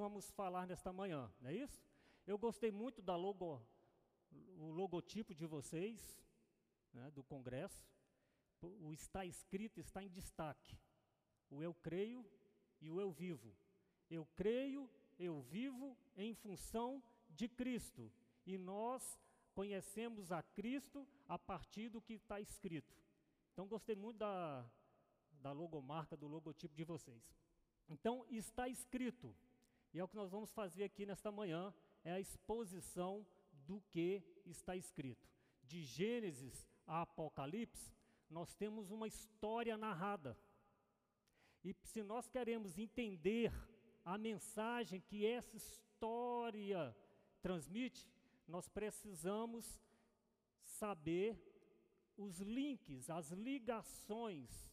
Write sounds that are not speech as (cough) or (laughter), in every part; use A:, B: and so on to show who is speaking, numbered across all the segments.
A: vamos falar nesta manhã, não é isso? Eu gostei muito da logo, o logotipo de vocês, né, do congresso. O está escrito está em destaque. O eu creio e o eu vivo. Eu creio, eu vivo em função de Cristo. E nós conhecemos a Cristo a partir do que está escrito. Então gostei muito da, da logomarca, do logotipo de vocês. Então está escrito. E é o que nós vamos fazer aqui nesta manhã, é a exposição do que está escrito. De Gênesis a Apocalipse, nós temos uma história narrada. E se nós queremos entender a mensagem que essa história transmite, nós precisamos saber os links, as ligações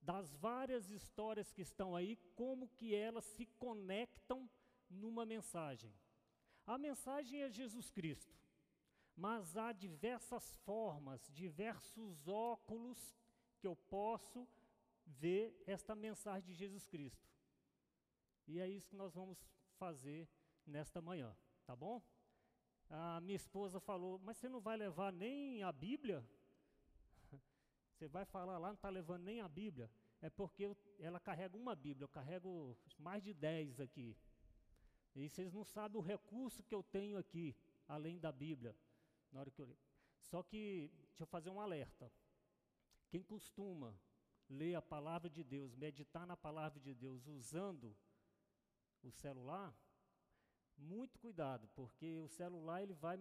A: das várias histórias que estão aí, como que elas se conectam numa mensagem. A mensagem é Jesus Cristo, mas há diversas formas, diversos óculos que eu posso ver esta mensagem de Jesus Cristo. E é isso que nós vamos fazer nesta manhã, tá bom? A minha esposa falou: Mas você não vai levar nem a Bíblia? (laughs) Você vai falar lá, não está levando nem a Bíblia? É porque ela carrega uma Bíblia, eu carrego mais de dez aqui. E vocês não sabem o recurso que eu tenho aqui, além da Bíblia. Na hora que eu... Só que, deixa eu fazer um alerta. Quem costuma ler a palavra de Deus, meditar na palavra de Deus usando o celular, muito cuidado, porque o celular ele vai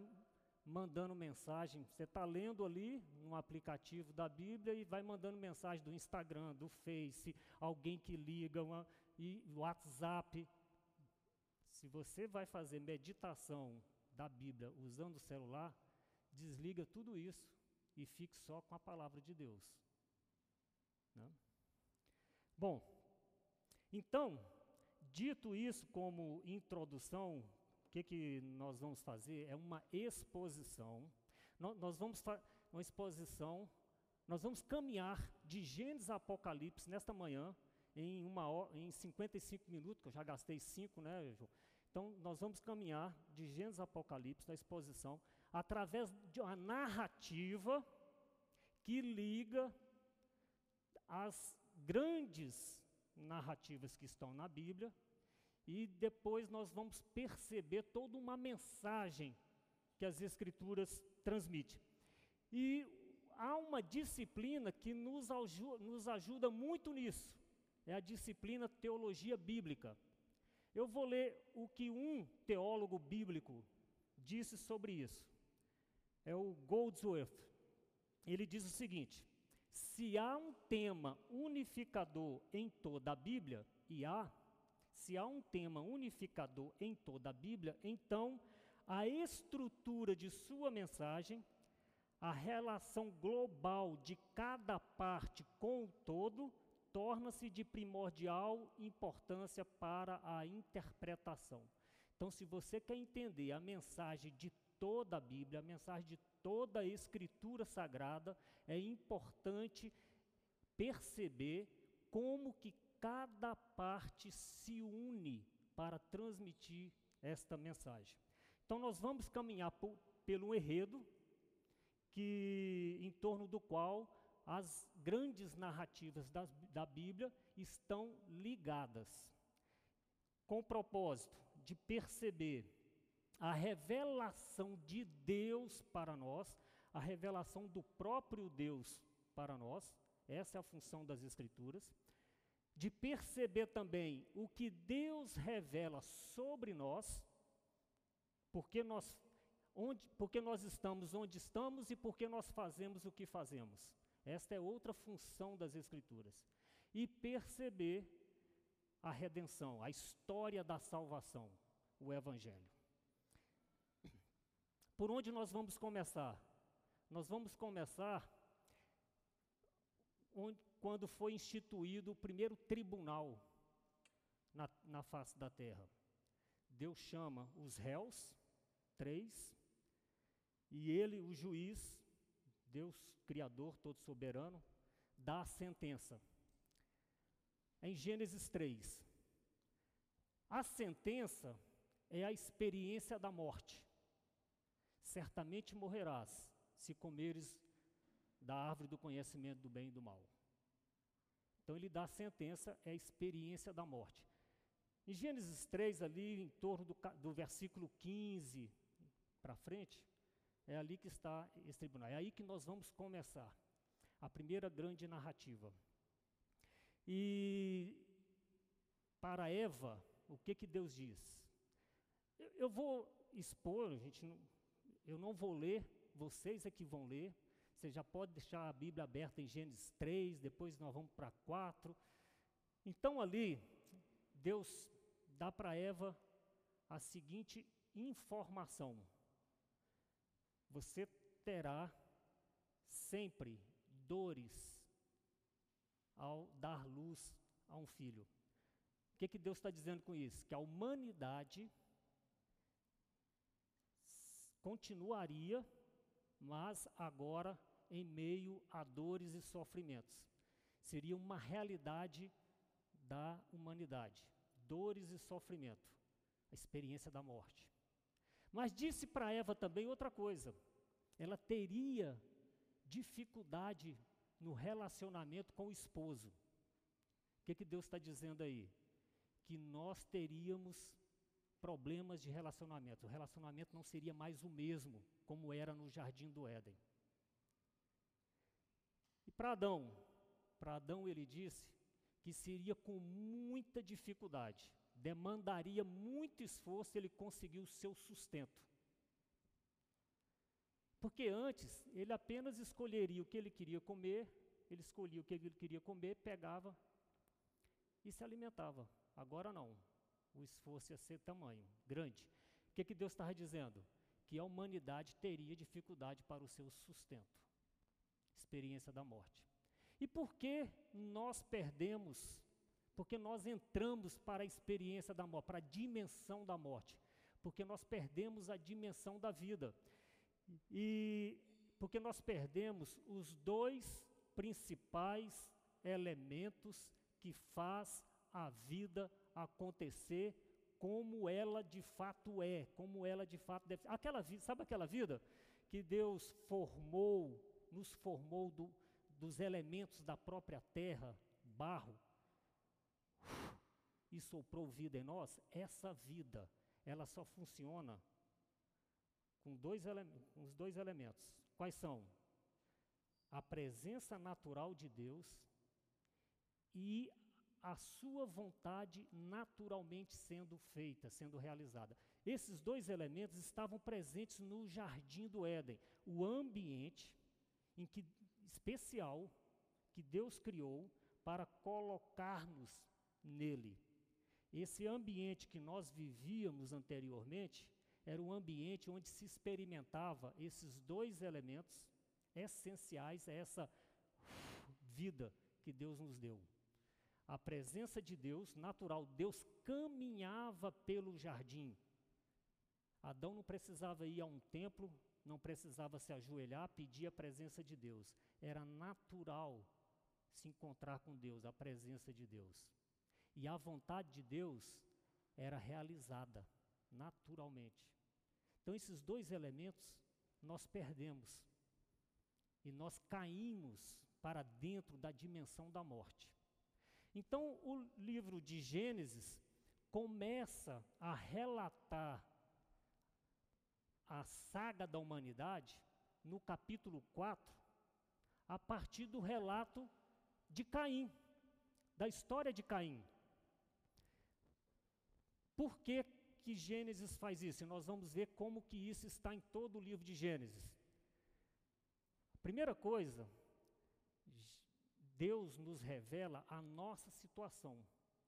A: mandando mensagem. Você está lendo ali no aplicativo da Bíblia e vai mandando mensagem do Instagram, do Face, alguém que liga, uma, e WhatsApp. Se você vai fazer meditação da Bíblia usando o celular, desliga tudo isso e fique só com a palavra de Deus. Né? Bom, então, dito isso como introdução, o que, que nós vamos fazer? É uma exposição. Nós, nós vamos uma exposição, nós vamos caminhar de Gênesis a Apocalipse nesta manhã, em, uma em 55 minutos, que eu já gastei 5, né, João? Então, nós vamos caminhar de Gênesis Apocalipse na exposição, através de uma narrativa que liga as grandes narrativas que estão na Bíblia, e depois nós vamos perceber toda uma mensagem que as Escrituras transmitem. E há uma disciplina que nos, nos ajuda muito nisso, é a disciplina Teologia Bíblica. Eu vou ler o que um teólogo bíblico disse sobre isso. É o Goldsworth. Ele diz o seguinte: se há um tema unificador em toda a Bíblia, e há, se há um tema unificador em toda a Bíblia, então a estrutura de sua mensagem, a relação global de cada parte com o todo, torna-se de primordial importância para a interpretação. Então, se você quer entender a mensagem de toda a Bíblia, a mensagem de toda a Escritura Sagrada, é importante perceber como que cada parte se une para transmitir esta mensagem. Então, nós vamos caminhar por, pelo enredo que, em torno do qual as grandes narrativas da, da Bíblia estão ligadas, com o propósito de perceber a revelação de Deus para nós, a revelação do próprio Deus para nós, essa é a função das Escrituras, de perceber também o que Deus revela sobre nós, porque nós, onde, porque nós estamos onde estamos e porque nós fazemos o que fazemos. Esta é outra função das Escrituras. E perceber a redenção, a história da salvação, o Evangelho. Por onde nós vamos começar? Nós vamos começar onde, quando foi instituído o primeiro tribunal na, na face da terra. Deus chama os réus, três, e ele, o juiz, Deus Criador, todo soberano, dá a sentença. Em Gênesis 3, A sentença é a experiência da morte. Certamente morrerás se comeres da árvore do conhecimento do bem e do mal. Então ele dá a sentença, é a experiência da morte. Em Gênesis 3, ali em torno do, do versículo 15 para frente, é ali que está esse tribunal. É aí que nós vamos começar a primeira grande narrativa. E para Eva, o que que Deus diz? Eu, eu vou expor, gente não, eu não vou ler, vocês é que vão ler. Você já pode deixar a Bíblia aberta em Gênesis 3, depois nós vamos para 4. Então ali, Deus dá para Eva a seguinte informação: Você terá sempre dores ao dar luz a um filho. O que, que Deus está dizendo com isso? Que a humanidade continuaria, mas agora em meio a dores e sofrimentos. Seria uma realidade da humanidade: dores e sofrimento, a experiência da morte. Mas disse para Eva também outra coisa: ela teria dificuldade no relacionamento com o esposo. O que, que Deus está dizendo aí? Que nós teríamos problemas de relacionamento. O relacionamento não seria mais o mesmo como era no jardim do Éden. E para Adão, para Adão ele disse que seria com muita dificuldade, demandaria muito esforço ele conseguir o seu sustento. Porque antes ele apenas escolheria o que ele queria comer, ele escolhia o que ele queria comer, pegava e se alimentava. Agora não. O esforço ia ser tamanho, grande. O que, que Deus estava dizendo? Que a humanidade teria dificuldade para o seu sustento. Experiência da morte. E por que nós perdemos? Porque nós entramos para a experiência da morte, para a dimensão da morte. Porque nós perdemos a dimensão da vida. E porque nós perdemos os dois principais elementos que faz a vida acontecer como ela de fato é, como ela de fato deve ser. Aquela vida, sabe aquela vida que Deus formou, nos formou do, dos elementos da própria terra, barro, e soprou vida em nós? Essa vida, ela só funciona com dois com os dois elementos. Quais são? A presença natural de Deus e a sua vontade naturalmente sendo feita, sendo realizada. Esses dois elementos estavam presentes no jardim do Éden, o ambiente em que especial que Deus criou para colocar-nos nele. Esse ambiente que nós vivíamos anteriormente era um ambiente onde se experimentava esses dois elementos essenciais a essa vida que Deus nos deu. A presença de Deus, natural, Deus caminhava pelo jardim. Adão não precisava ir a um templo, não precisava se ajoelhar, pedir a presença de Deus. Era natural se encontrar com Deus, a presença de Deus. E a vontade de Deus era realizada naturalmente. Então, esses dois elementos nós perdemos e nós caímos para dentro da dimensão da morte. Então, o livro de Gênesis começa a relatar a saga da humanidade no capítulo 4, a partir do relato de Caim, da história de Caim. Por que que Gênesis faz isso? E nós vamos ver como que isso está em todo o livro de Gênesis. Primeira coisa, Deus nos revela a nossa situação,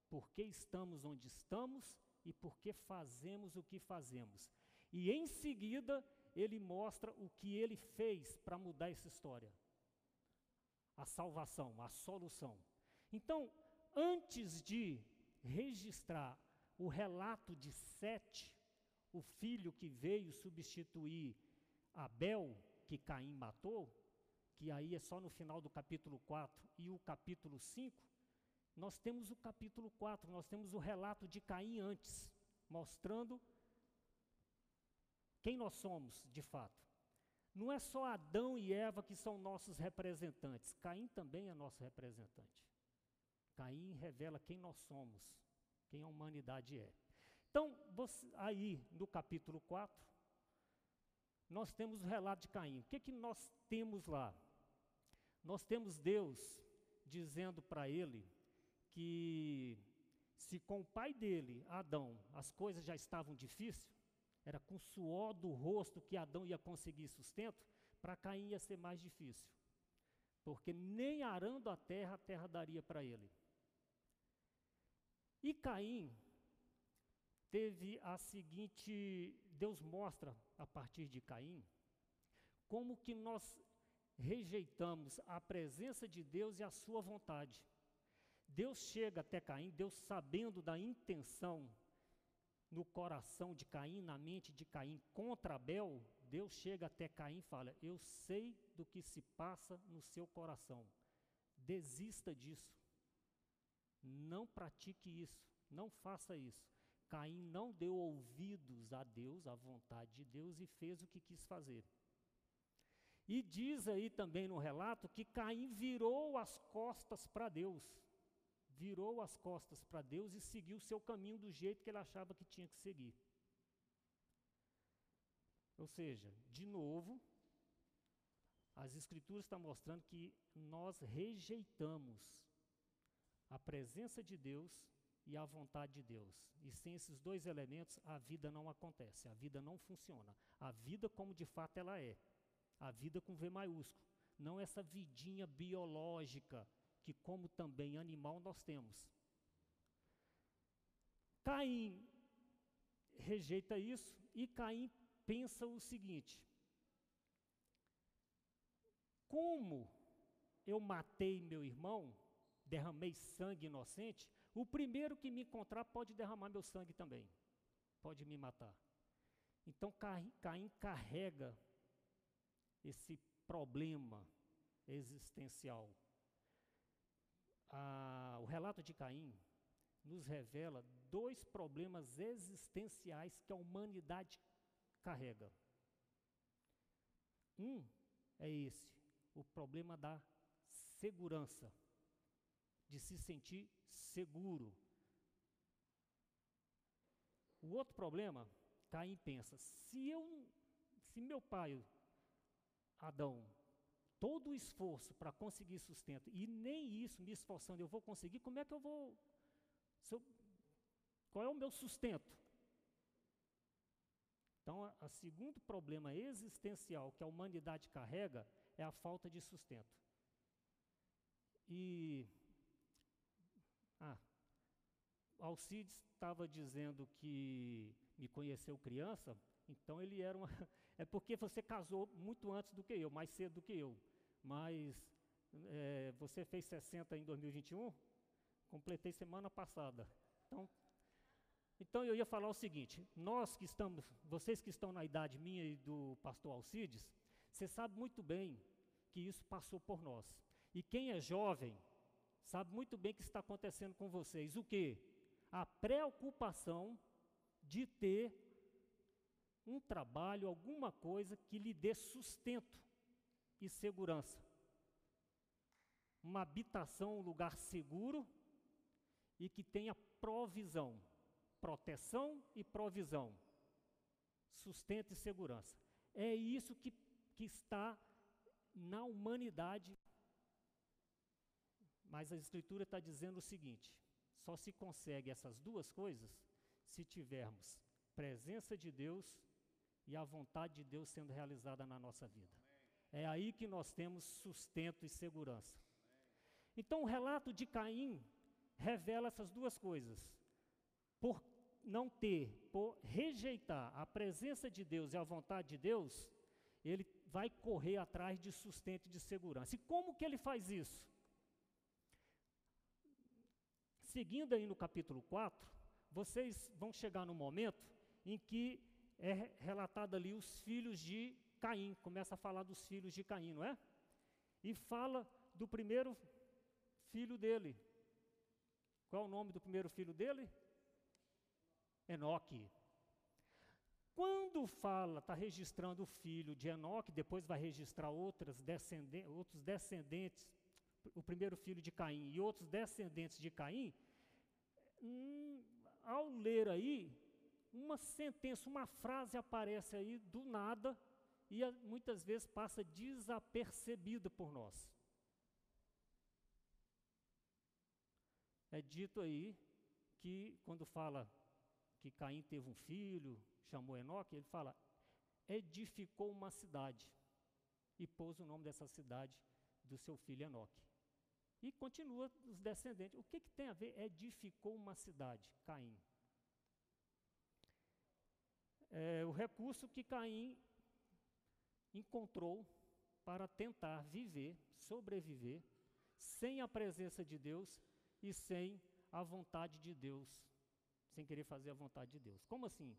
A: por que estamos onde estamos e por que fazemos o que fazemos. E em seguida, ele mostra o que ele fez para mudar essa história. A salvação, a solução. Então, antes de registrar o relato de Sete, o filho que veio substituir Abel, que Caim matou, que aí é só no final do capítulo 4 e o capítulo 5, nós temos o capítulo 4, nós temos o relato de Caim antes, mostrando quem nós somos de fato. Não é só Adão e Eva que são nossos representantes, Caim também é nosso representante. Caim revela quem nós somos, quem a humanidade é. Então, você, aí no capítulo 4, nós temos o relato de Caim. O que, que nós temos lá? Nós temos Deus dizendo para ele que se com o pai dele, Adão, as coisas já estavam difíceis, era com o suor do rosto que Adão ia conseguir sustento, para Caim ia ser mais difícil. Porque nem arando a terra, a terra daria para ele. E Caim teve a seguinte, Deus mostra a partir de Caim, como que nós rejeitamos a presença de Deus e a sua vontade. Deus chega até Caim, Deus sabendo da intenção no coração de Caim, na mente de Caim contra Abel, Deus chega até Caim e fala: Eu sei do que se passa no seu coração. Desista disso. Não pratique isso. Não faça isso. Caim não deu ouvidos a Deus, à vontade de Deus, e fez o que quis fazer. E diz aí também no relato que Caim virou as costas para Deus virou as costas para Deus e seguiu o seu caminho do jeito que ele achava que tinha que seguir. Ou seja, de novo, as Escrituras estão mostrando que nós rejeitamos a presença de Deus e a vontade de Deus. E sem esses dois elementos, a vida não acontece, a vida não funciona. A vida como de fato ela é. A vida com V maiúsculo. Não essa vidinha biológica que, como também animal, nós temos. Caim rejeita isso e Caim pensa o seguinte: como eu matei meu irmão, derramei sangue inocente, o primeiro que me encontrar pode derramar meu sangue também, pode me matar. Então Caim, carrega esse problema existencial a, o relato de Caim nos revela dois problemas existenciais que a humanidade carrega. Um é esse, o problema da segurança, de se sentir seguro. O outro problema, Caim pensa: se eu, se meu pai Adão todo o esforço para conseguir sustento e nem isso me esforçando eu vou conseguir, como é que eu vou. Eu, qual é o meu sustento? Então, o segundo problema existencial que a humanidade carrega é a falta de sustento. E. Ah, Alcides estava dizendo que me conheceu criança, então ele era uma. (laughs) É porque você casou muito antes do que eu, mais cedo do que eu mas é, você fez 60 em 2021? Completei semana passada. Então, então eu ia falar o seguinte: nós que estamos, vocês que estão na idade minha e do pastor Alcides, você sabe muito bem que isso passou por nós. E quem é jovem sabe muito bem que está acontecendo com vocês. O que? A preocupação de ter um trabalho, alguma coisa que lhe dê sustento e segurança. Uma habitação, um lugar seguro e que tenha provisão, proteção e provisão, sustento e segurança. É isso que, que está na humanidade. Mas a Escritura está dizendo o seguinte: só se consegue essas duas coisas se tivermos presença de Deus e a vontade de Deus sendo realizada na nossa vida. É aí que nós temos sustento e segurança. Então, o relato de Caim revela essas duas coisas. Por não ter, por rejeitar a presença de Deus e a vontade de Deus, ele vai correr atrás de sustento e de segurança. E como que ele faz isso? Seguindo aí no capítulo 4, vocês vão chegar no momento em que é relatado ali os filhos de Caim, começa a falar dos filhos de Caim, não é? E fala do primeiro filho dele, Qual é o nome do primeiro filho dele? Enoque. Quando fala, está registrando o filho de Enoque, depois vai registrar outras descendentes, outros descendentes, o primeiro filho de Caim e outros descendentes de Caim, hum, ao ler aí, uma sentença, uma frase aparece aí do nada e muitas vezes passa desapercebida por nós. É dito aí que quando fala que Caim teve um filho, chamou Enoque, ele fala: edificou uma cidade e pôs o nome dessa cidade do seu filho Enoque. E continua os descendentes. O que, que tem a ver? Edificou uma cidade, Caim. É, o recurso que Caim encontrou para tentar viver, sobreviver, sem a presença de Deus e sem a vontade de Deus, sem querer fazer a vontade de Deus. Como assim?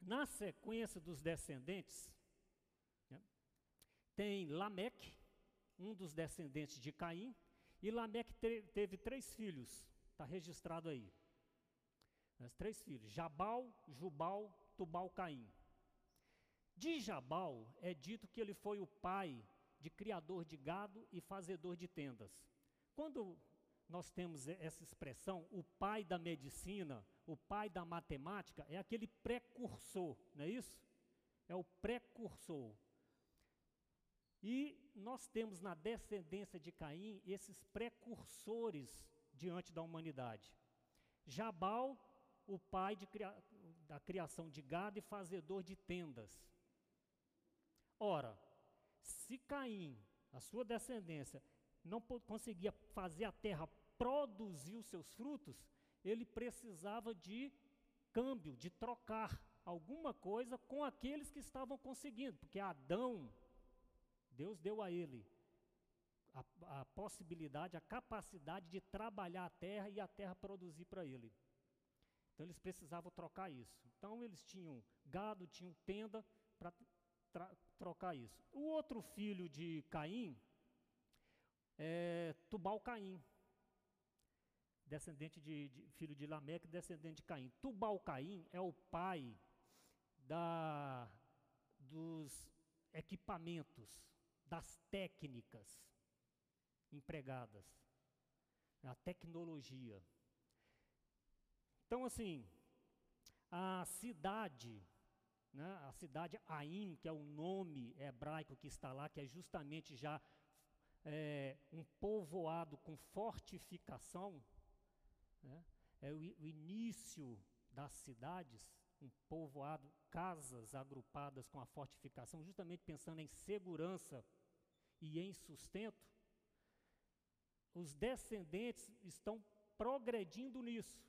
A: Na sequência dos descendentes, tem Lameque, um dos descendentes de Caim, e Lameque te, teve três filhos, está registrado aí. Os três filhos, Jabal, Jubal, Tubal, Caim. De Jabal é dito que ele foi o pai de criador de gado e fazedor de tendas. Quando nós temos essa expressão, o pai da medicina, o pai da matemática, é aquele precursor, não é isso? É o precursor. E nós temos na descendência de Caim esses precursores diante da humanidade. Jabal, o pai da criação de gado e fazedor de tendas. Ora, se Caim, a sua descendência, não conseguia fazer a terra produzir os seus frutos, ele precisava de câmbio, de trocar alguma coisa com aqueles que estavam conseguindo, porque Adão, Deus deu a ele a, a possibilidade, a capacidade de trabalhar a terra e a terra produzir para ele. Então eles precisavam trocar isso. Então eles tinham gado, tinham tenda para trocar isso. O outro filho de Caim é Tubal Caim, descendente de, de, filho de Lameque, descendente de Caim. Tubal Caim é o pai da, dos equipamentos, das técnicas empregadas, a tecnologia. Então, assim, a cidade, né, a cidade Ain, que é o nome hebraico que está lá, que é justamente já é, um povoado com fortificação, né, é o, o início das cidades, um povoado, casas agrupadas com a fortificação, justamente pensando em segurança e em sustento, os descendentes estão progredindo nisso.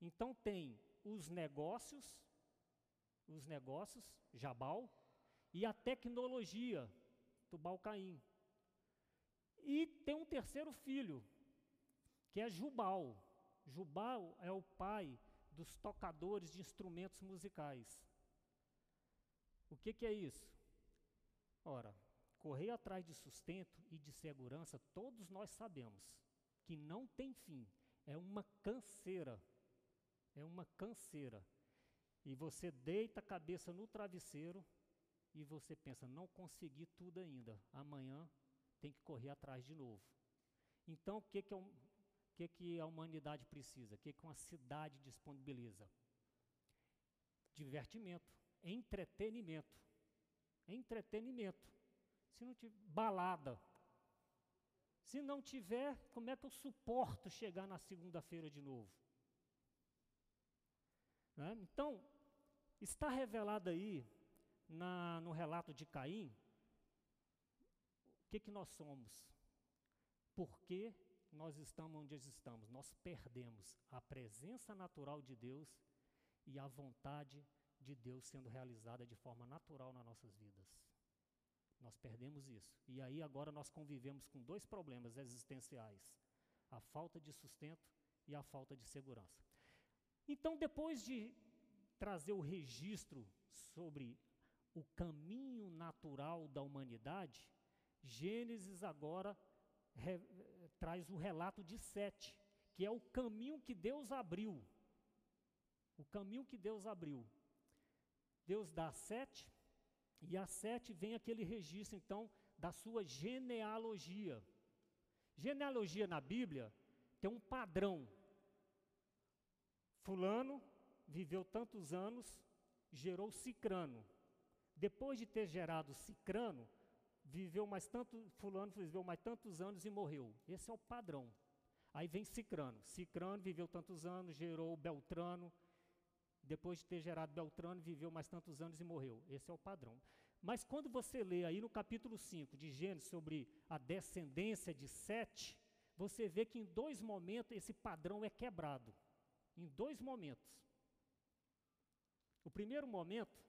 A: Então tem os negócios, os negócios, Jabal, e a tecnologia, Tubal Caim. E tem um terceiro filho, que é Jubal. Jubal é o pai dos tocadores de instrumentos musicais. O que, que é isso? Ora, correr atrás de sustento e de segurança, todos nós sabemos que não tem fim, é uma canseira é uma canseira. E você deita a cabeça no travesseiro e você pensa, não consegui tudo ainda, amanhã tem que correr atrás de novo. Então, o que, que, é que, que a humanidade precisa? O que, que uma cidade disponibiliza? Divertimento, entretenimento. Entretenimento. Se não tiver balada. Se não tiver, como é que eu suporto chegar na segunda-feira de novo? Né? Então, está revelado aí na, no relato de Caim o que, que nós somos. Por que nós estamos onde estamos? Nós perdemos a presença natural de Deus e a vontade de Deus sendo realizada de forma natural nas nossas vidas. Nós perdemos isso. E aí agora nós convivemos com dois problemas existenciais: a falta de sustento e a falta de segurança. Então, depois de trazer o registro sobre o caminho natural da humanidade, Gênesis agora re, traz o relato de Sete, que é o caminho que Deus abriu. O caminho que Deus abriu. Deus dá Sete, e a Sete vem aquele registro, então, da sua genealogia. Genealogia na Bíblia tem um padrão. Fulano viveu tantos anos, gerou Cicrano. Depois de ter gerado Cicrano, viveu mais tanto, fulano viveu mais tantos anos e morreu. Esse é o padrão. Aí vem Cicrano. Cicrano viveu tantos anos, gerou Beltrano. Depois de ter gerado Beltrano, viveu mais tantos anos e morreu. Esse é o padrão. Mas quando você lê aí no capítulo 5 de Gênesis sobre a descendência de Sete, você vê que em dois momentos esse padrão é quebrado. Em dois momentos. O primeiro momento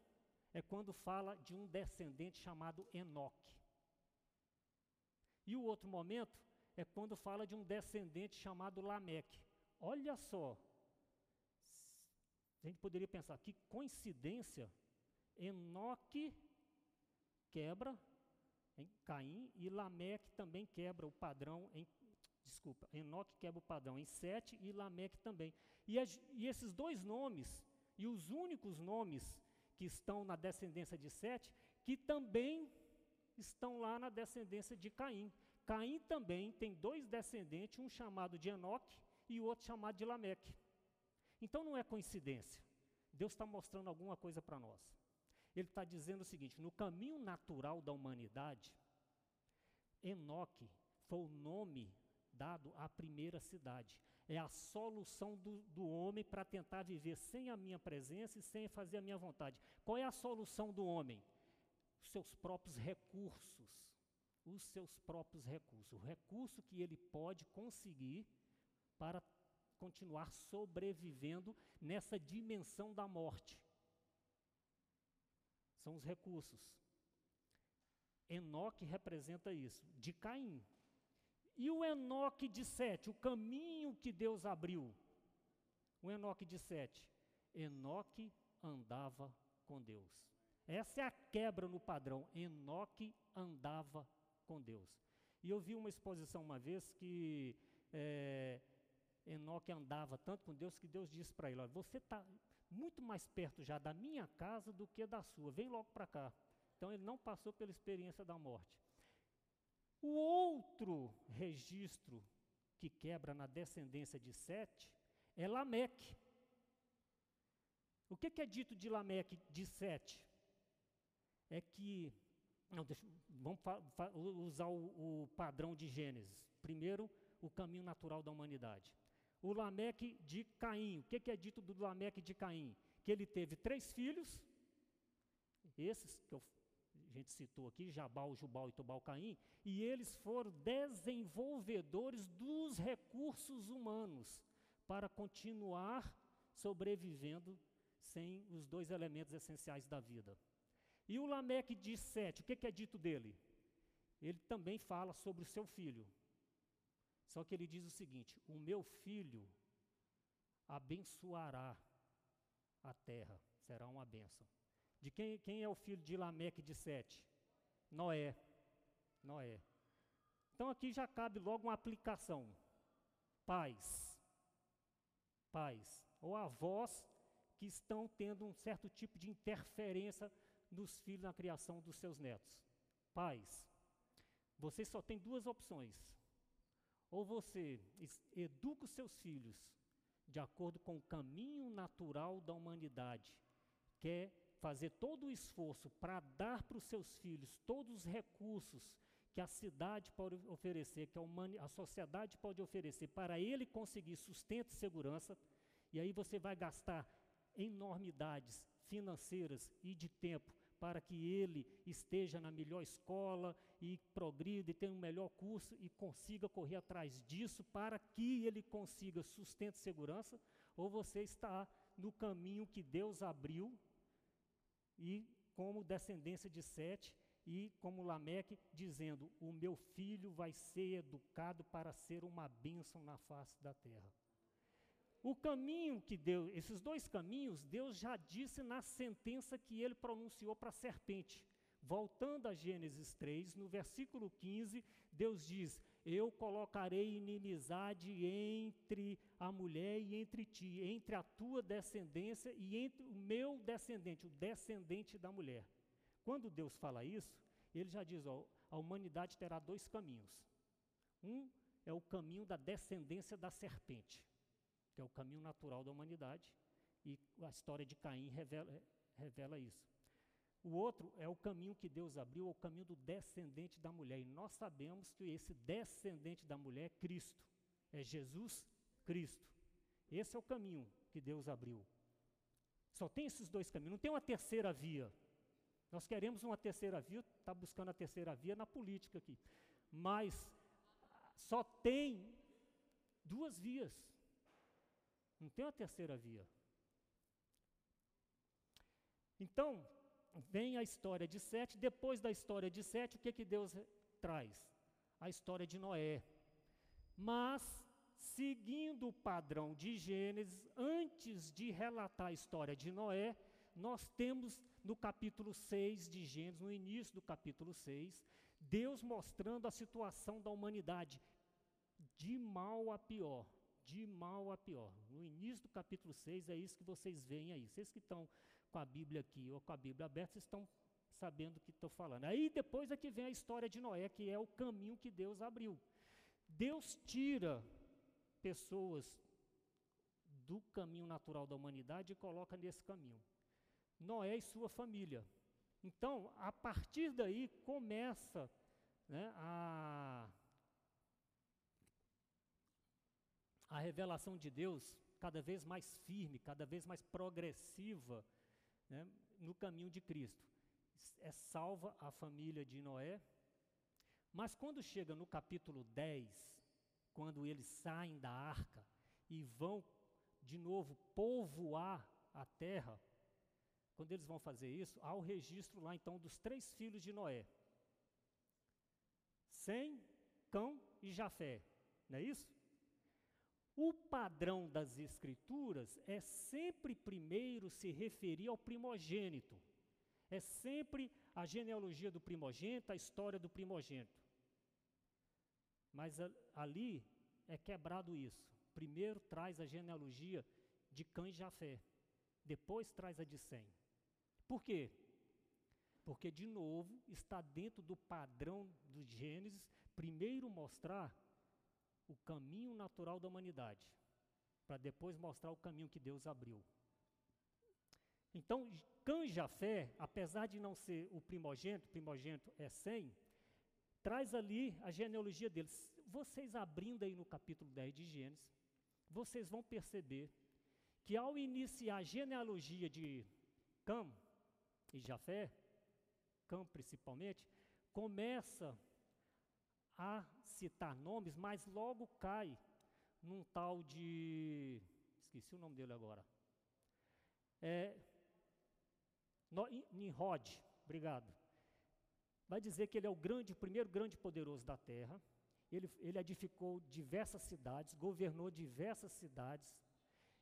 A: é quando fala de um descendente chamado Enoque. E o outro momento é quando fala de um descendente chamado Lameque. Olha só, a gente poderia pensar que coincidência, Enoque quebra em Caim e Lameque também quebra o padrão em desculpa, Enoque quebra o padrão em Sete e Lameque também. E, e esses dois nomes, e os únicos nomes que estão na descendência de Sete, que também estão lá na descendência de Caim. Caim também tem dois descendentes, um chamado de Enoque e outro chamado de Lameque. Então não é coincidência. Deus está mostrando alguma coisa para nós. Ele está dizendo o seguinte: no caminho natural da humanidade, Enoque foi o nome dado à primeira cidade. É a solução do, do homem para tentar viver sem a minha presença e sem fazer a minha vontade. Qual é a solução do homem? Os seus próprios recursos. Os seus próprios recursos. O recurso que ele pode conseguir para continuar sobrevivendo nessa dimensão da morte. São os recursos. Enoque representa isso, de Caim. E o Enoque de Sete, o caminho que Deus abriu. O Enoque de Sete. Enoque andava com Deus. Essa é a quebra no padrão. Enoque andava com Deus. E eu vi uma exposição uma vez que é, Enoque andava tanto com Deus que Deus disse para ele: olha, Você está muito mais perto já da minha casa do que da sua, vem logo para cá. Então ele não passou pela experiência da morte. O outro registro que quebra na descendência de Sete é Lameque. O que, que é dito de Lameque de Sete? É que. Não, deixa, vamos usar o, o padrão de Gênesis. Primeiro, o caminho natural da humanidade. O Lameque de Caim. O que, é dito do Lameque de Caim? Que ele teve três filhos, esses que eu a gente citou aqui, Jabal, Jubal e Tubal Caim, e eles foram desenvolvedores dos recursos humanos para continuar sobrevivendo sem os dois elementos essenciais da vida. E o Lameque diz sete, o que é dito dele? Ele também fala sobre o seu filho. Só que ele diz o seguinte: O meu filho abençoará a terra, será uma bênção. De quem, quem é o filho de Lameque de Sete? Noé. Noé. Então aqui já cabe logo uma aplicação. Pais. Pais. Ou avós que estão tendo um certo tipo de interferência nos filhos na criação dos seus netos. Pais. Vocês só têm duas opções. Ou você educa os seus filhos de acordo com o caminho natural da humanidade, que é fazer todo o esforço para dar para os seus filhos todos os recursos que a cidade pode oferecer, que a, a sociedade pode oferecer, para ele conseguir sustento e segurança, e aí você vai gastar enormidades financeiras e de tempo para que ele esteja na melhor escola e progrida e tenha um melhor curso e consiga correr atrás disso para que ele consiga sustento e segurança, ou você está no caminho que Deus abriu e como descendência de Sete, e como Lameque, dizendo: O meu filho vai ser educado para ser uma bênção na face da terra. O caminho que Deus, esses dois caminhos, Deus já disse na sentença que ele pronunciou para a serpente. Voltando a Gênesis 3, no versículo 15, Deus diz: Eu colocarei inimizade entre a mulher e entre ti, entre a tua descendência e entre o meu descendente, o descendente da mulher. Quando Deus fala isso, ele já diz: ó, a humanidade terá dois caminhos. Um é o caminho da descendência da serpente, que é o caminho natural da humanidade, e a história de Caim revela, revela isso. O outro é o caminho que Deus abriu, o caminho do descendente da mulher. E nós sabemos que esse descendente da mulher é Cristo, é Jesus Cristo. Esse é o caminho que Deus abriu. Só tem esses dois caminhos, não tem uma terceira via. Nós queremos uma terceira via, está buscando a terceira via na política aqui. Mas só tem duas vias. Não tem uma terceira via. Então, vem a história de Sete, depois da história de Sete, o que, que Deus traz? A história de Noé. Mas, seguindo o padrão de Gênesis, antes de relatar a história de Noé, nós temos no capítulo 6 de Gênesis, no início do capítulo 6, Deus mostrando a situação da humanidade de mal a pior, de mal a pior. No início do capítulo 6 é isso que vocês veem aí. Vocês que estão com a Bíblia aqui ou com a Bíblia aberta, vocês estão sabendo o que estou falando. Aí depois é que vem a história de Noé, que é o caminho que Deus abriu. Deus tira pessoas do caminho natural da humanidade e coloca nesse caminho. Noé e sua família. Então, a partir daí começa né, a, a revelação de Deus cada vez mais firme, cada vez mais progressiva né, no caminho de Cristo. É salva a família de Noé, mas quando chega no capítulo 10, quando eles saem da arca e vão de novo povoar a terra, quando eles vão fazer isso, há o registro lá então dos três filhos de Noé: Sem, Cão e Jafé. Não é isso? O padrão das escrituras é sempre primeiro se referir ao primogênito. É sempre a genealogia do primogênito, a história do primogênito. Mas ali é quebrado isso. Primeiro traz a genealogia de Cã e Jafé. Depois traz a de Sem. Por quê? Porque, de novo, está dentro do padrão do Gênesis, primeiro mostrar o caminho natural da humanidade, para depois mostrar o caminho que Deus abriu. Então, Cã Jafé, apesar de não ser o primogênito, primogênito é 100, traz ali a genealogia deles. Vocês abrindo aí no capítulo 10 de Gênesis, vocês vão perceber que ao iniciar a genealogia de Cã, e Jafé, Cã principalmente, começa a citar nomes, mas logo cai num tal de. Esqueci o nome dele agora. É, Nimrod, obrigado. Vai dizer que ele é o grande, o primeiro grande poderoso da terra. Ele, ele edificou diversas cidades, governou diversas cidades.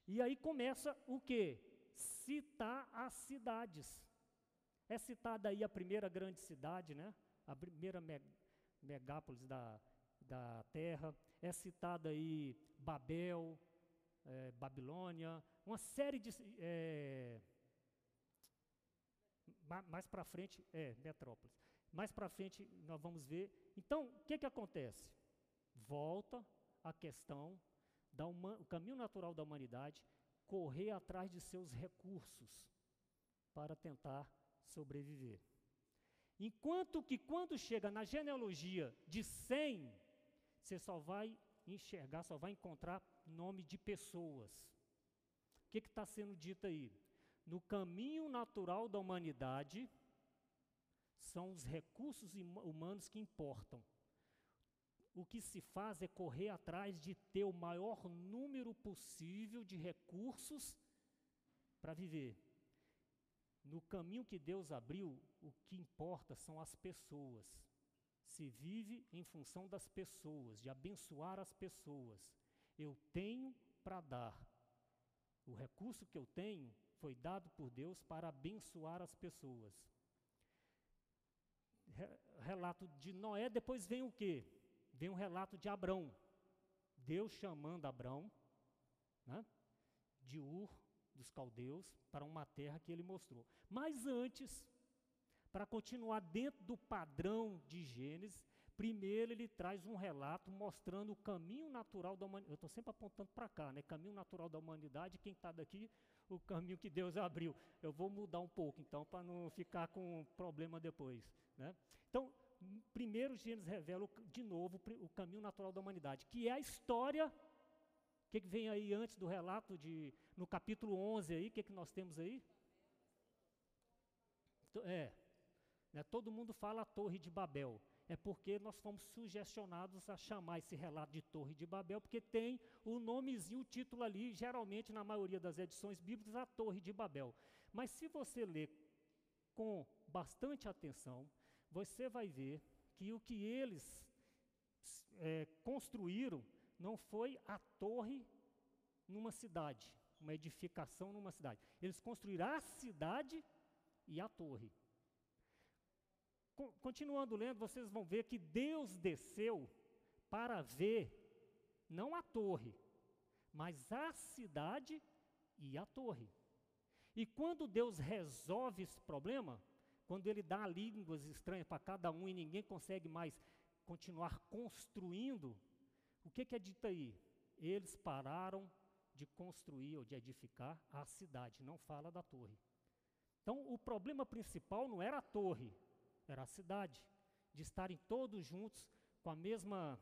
A: E aí começa o que? Citar as cidades. É citada aí a primeira grande cidade, né? a primeira me megápolis da, da terra. É citada aí Babel, é, Babilônia, uma série de. É, mais para frente, é, Metrópolis. Mais para frente nós vamos ver. Então, o que, que acontece? Volta a questão do caminho natural da humanidade correr atrás de seus recursos para tentar sobreviver. Enquanto que quando chega na genealogia de 100, você só vai enxergar, só vai encontrar nome de pessoas. O que está sendo dito aí? No caminho natural da humanidade, são os recursos humanos que importam. O que se faz é correr atrás de ter o maior número possível de recursos para viver. No caminho que Deus abriu, o que importa são as pessoas. Se vive em função das pessoas, de abençoar as pessoas. Eu tenho para dar. O recurso que eu tenho foi dado por Deus para abençoar as pessoas. Relato de Noé, depois vem o quê? vem um relato de Abrão. Deus chamando Abrão né, de Ur dos caldeus para uma terra que ele mostrou. Mas antes, para continuar dentro do padrão de Gênesis, primeiro ele traz um relato mostrando o caminho natural da humanidade. Eu estou sempre apontando para cá, né? Caminho natural da humanidade, quem está daqui, o caminho que Deus abriu. Eu vou mudar um pouco, então, para não ficar com problema depois. Né? Então, primeiro Gênesis revela de novo o caminho natural da humanidade, que é a história. O que, que vem aí antes do relato de. No capítulo 11 aí, o que, que nós temos aí? É, né, todo mundo fala a Torre de Babel. É porque nós fomos sugestionados a chamar esse relato de Torre de Babel, porque tem o nomezinho, o título ali, geralmente na maioria das edições bíblicas, a Torre de Babel. Mas se você ler com bastante atenção, você vai ver que o que eles é, construíram não foi a torre numa cidade, uma edificação numa cidade. Eles construíram a cidade e a torre continuando lendo, vocês vão ver que Deus desceu para ver não a torre, mas a cidade e a torre. E quando Deus resolve esse problema, quando ele dá línguas estranhas para cada um e ninguém consegue mais continuar construindo, o que, que é dito aí? Eles pararam de construir ou de edificar a cidade, não fala da torre. Então, o problema principal não era a torre, era a cidade, de estarem todos juntos com a mesma,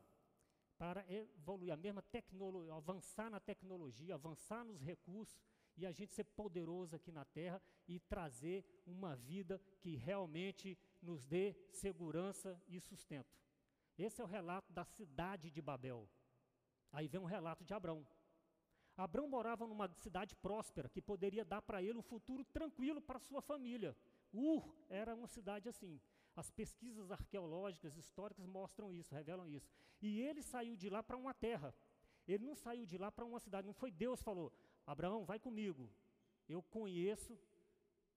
A: para evoluir a mesma tecnologia, avançar na tecnologia, avançar nos recursos e a gente ser poderoso aqui na terra e trazer uma vida que realmente nos dê segurança e sustento. Esse é o relato da cidade de Babel. Aí vem um relato de Abrão. Abrão morava numa cidade próspera que poderia dar para ele um futuro tranquilo para sua família. Ur era uma cidade assim. As pesquisas arqueológicas, históricas mostram isso, revelam isso. E ele saiu de lá para uma terra. Ele não saiu de lá para uma cidade. Não foi Deus que falou: Abraão, vai comigo. Eu conheço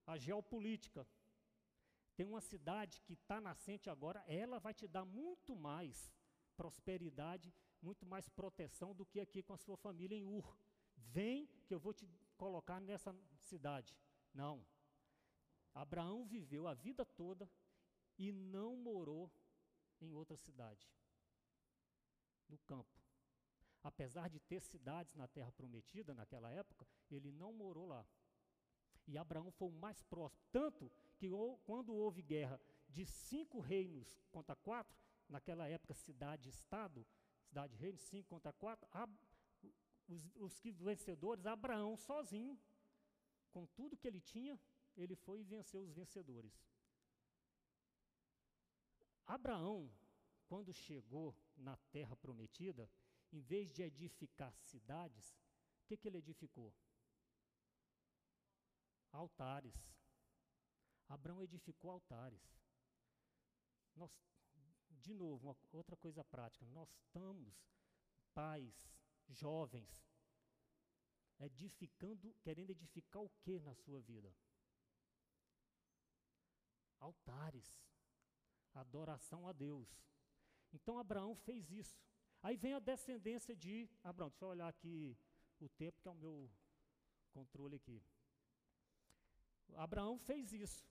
A: a geopolítica. Tem uma cidade que está nascente agora, ela vai te dar muito mais prosperidade, muito mais proteção do que aqui com a sua família em Ur. Vem que eu vou te colocar nessa cidade. Não. Abraão viveu a vida toda e não morou em outra cidade, no campo. Apesar de ter cidades na terra prometida naquela época, ele não morou lá. E Abraão foi o mais próximo. Tanto que quando houve guerra de cinco reinos contra quatro, naquela época cidade-estado, cidade-reino, cinco contra quatro, os, os que vencedores, Abraão sozinho, com tudo que ele tinha, ele foi e venceu os vencedores. Abraão, quando chegou na terra prometida, em vez de edificar cidades, o que, que ele edificou? Altares. Abraão edificou altares. Nós, de novo, uma, outra coisa prática, nós estamos, pais, jovens, edificando, querendo edificar o que na sua vida? Altares adoração a Deus. Então Abraão fez isso. Aí vem a descendência de Abraão. Deixa eu olhar aqui o tempo, que é o meu controle aqui. Abraão fez isso.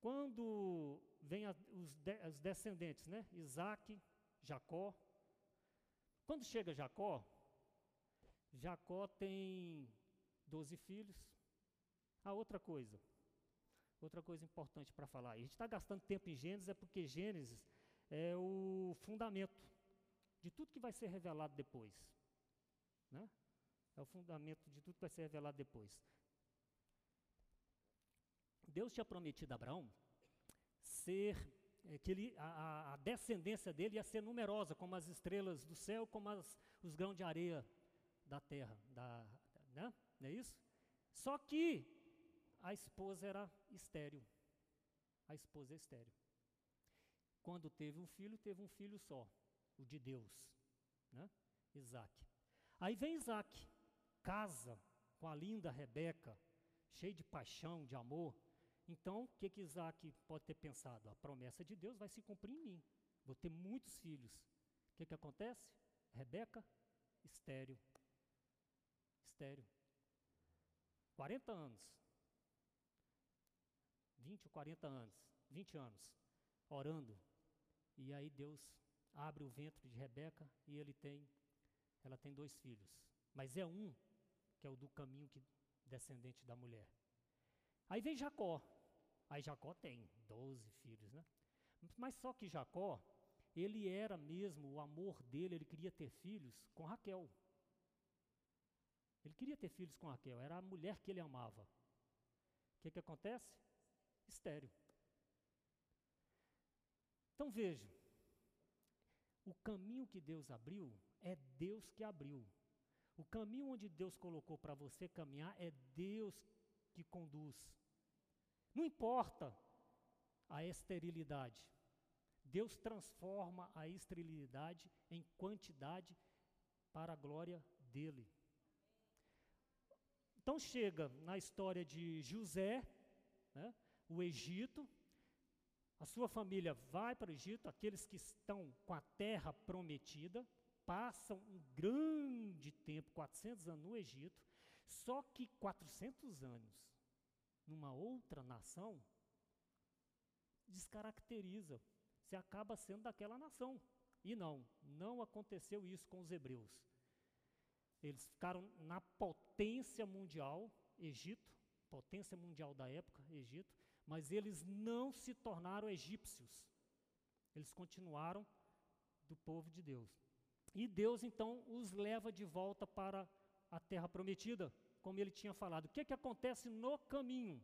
A: Quando vem a, os, de, os descendentes, né? Isaac, Jacó. Quando chega Jacó, Jacó tem doze filhos. A outra coisa, Outra coisa importante para falar, a gente está gastando tempo em Gênesis é porque Gênesis é o fundamento de tudo que vai ser revelado depois. Né? É o fundamento de tudo que vai ser revelado depois. Deus tinha prometido a Abraão ser é, que ele, a, a, descendência dele ia ser numerosa, como as estrelas do céu, como as, os grãos de areia da terra, da, né? não é isso? Só que a esposa era estéril. A esposa é estéril. Quando teve um filho, teve um filho só, o de Deus, né? Isaac. Aí vem Isaac, casa com a linda Rebeca, cheio de paixão, de amor. Então, o que, que Isaac pode ter pensado? A promessa de Deus vai se cumprir em mim. vou ter muitos filhos. O que, que acontece? Rebeca, estéreo. Estéreo. 40 anos. 20 ou 40 anos. 20 anos. Orando. E aí Deus abre o ventre de Rebeca e ele tem, ela tem dois filhos. Mas é um que é o do caminho que, descendente da mulher. Aí vem Jacó. Aí Jacó tem 12 filhos, né? Mas só que Jacó, ele era mesmo, o amor dele, ele queria ter filhos com Raquel. Ele queria ter filhos com Raquel, era a mulher que ele amava. O que, que acontece? Estéreo. Então veja, o caminho que Deus abriu é Deus que abriu. O caminho onde Deus colocou para você caminhar é Deus que conduz. Não importa a esterilidade. Deus transforma a esterilidade em quantidade para a glória dele. Então chega na história de José, né, o Egito, a sua família vai para o Egito, aqueles que estão com a terra prometida, passam um grande tempo, 400 anos no Egito, só que 400 anos numa outra nação descaracteriza, você acaba sendo daquela nação. E não, não aconteceu isso com os hebreus. Eles ficaram na potência mundial, Egito, potência mundial da época, Egito, mas eles não se tornaram egípcios. Eles continuaram do povo de Deus. E Deus então os leva de volta para a terra prometida, como ele tinha falado. O que, é que acontece no caminho?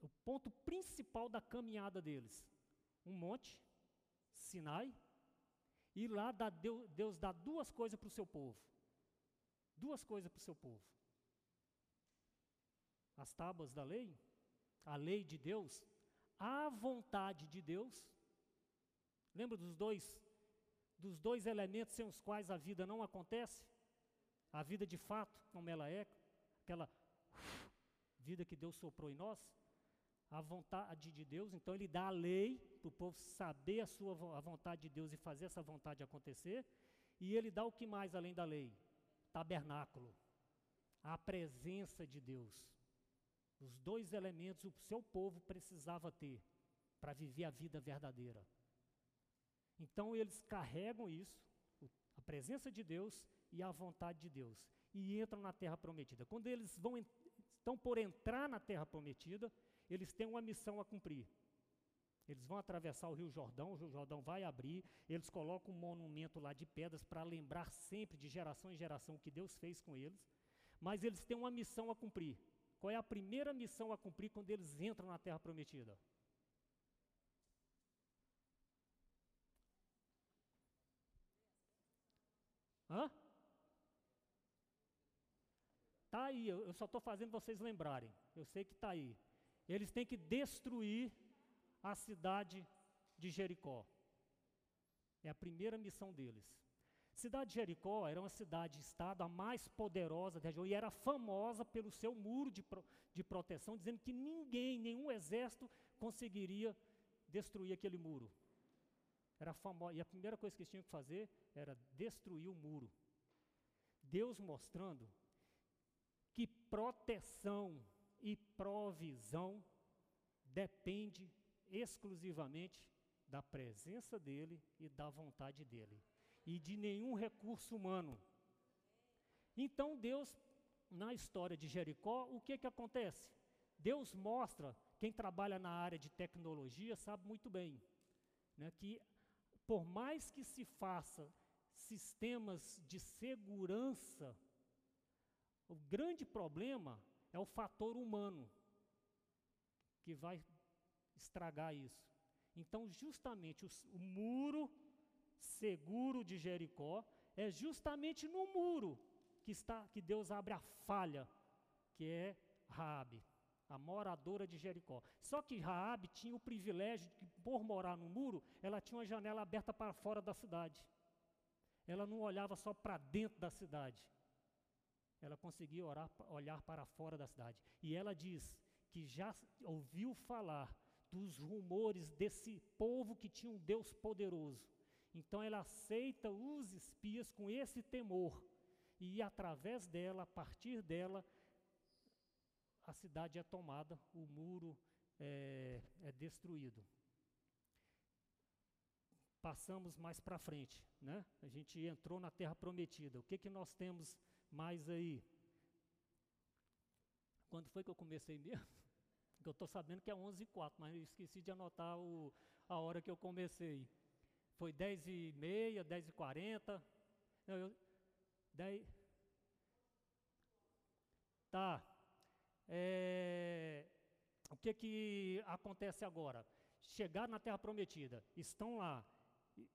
A: O ponto principal da caminhada deles: um monte, Sinai, e lá Deus, Deus dá duas coisas para o seu povo. Duas coisas para o seu povo as tábuas da lei, a lei de Deus, a vontade de Deus. Lembra dos dois dos dois elementos sem os quais a vida não acontece? A vida de fato, como ela é, aquela vida que Deus soprou em nós, a vontade de Deus, então ele dá a lei para o povo saber a sua a vontade de Deus e fazer essa vontade acontecer, e ele dá o que mais além da lei? Tabernáculo, a presença de Deus. Os dois elementos o seu povo precisava ter para viver a vida verdadeira. Então eles carregam isso, a presença de Deus e a vontade de Deus, e entram na terra prometida. Quando eles vão estão por entrar na terra prometida, eles têm uma missão a cumprir. Eles vão atravessar o Rio Jordão, o Rio Jordão vai abrir, eles colocam um monumento lá de pedras para lembrar sempre, de geração em geração, o que Deus fez com eles. Mas eles têm uma missão a cumprir. Qual é a primeira missão a cumprir quando eles entram na terra prometida? Hã? Tá aí, eu, só estou fazendo vocês lembrarem. Eu sei que está aí. Eles têm que destruir a cidade de Jericó. É a primeira missão deles. Cidade de Jericó era uma cidade-estado a mais poderosa da região e era famosa pelo seu muro de, pro, de proteção, dizendo que ninguém, nenhum exército conseguiria destruir aquele muro. Era famosa, e a primeira coisa que eles tinham que fazer era destruir o muro. Deus mostrando que proteção e provisão depende exclusivamente da presença dele e da vontade dele e de nenhum recurso humano. Então Deus, na história de Jericó, o que que acontece? Deus mostra, quem trabalha na área de tecnologia sabe muito bem, né, que por mais que se faça sistemas de segurança, o grande problema é o fator humano que vai estragar isso. Então, justamente o, o muro seguro de Jericó é justamente no muro que está que Deus abre a falha, que é Raabe, a moradora de Jericó. Só que Raabe tinha o privilégio de por morar no muro, ela tinha uma janela aberta para fora da cidade. Ela não olhava só para dentro da cidade. Ela conseguia orar, olhar para fora da cidade. E ela diz que já ouviu falar dos rumores desse povo que tinha um Deus poderoso. Então ela aceita os espias com esse temor. E através dela, a partir dela, a cidade é tomada, o muro é, é destruído. Passamos mais para frente, né? A gente entrou na Terra Prometida. O que, que nós temos mais aí? Quando foi que eu comecei mesmo? (laughs) Eu estou sabendo que é 11 e 4, mas eu esqueci de anotar o, a hora que eu comecei. Foi 10 e meia, 10 e 40. Não, eu, 10. Tá. É, o que que acontece agora? Chegaram na Terra Prometida, estão lá,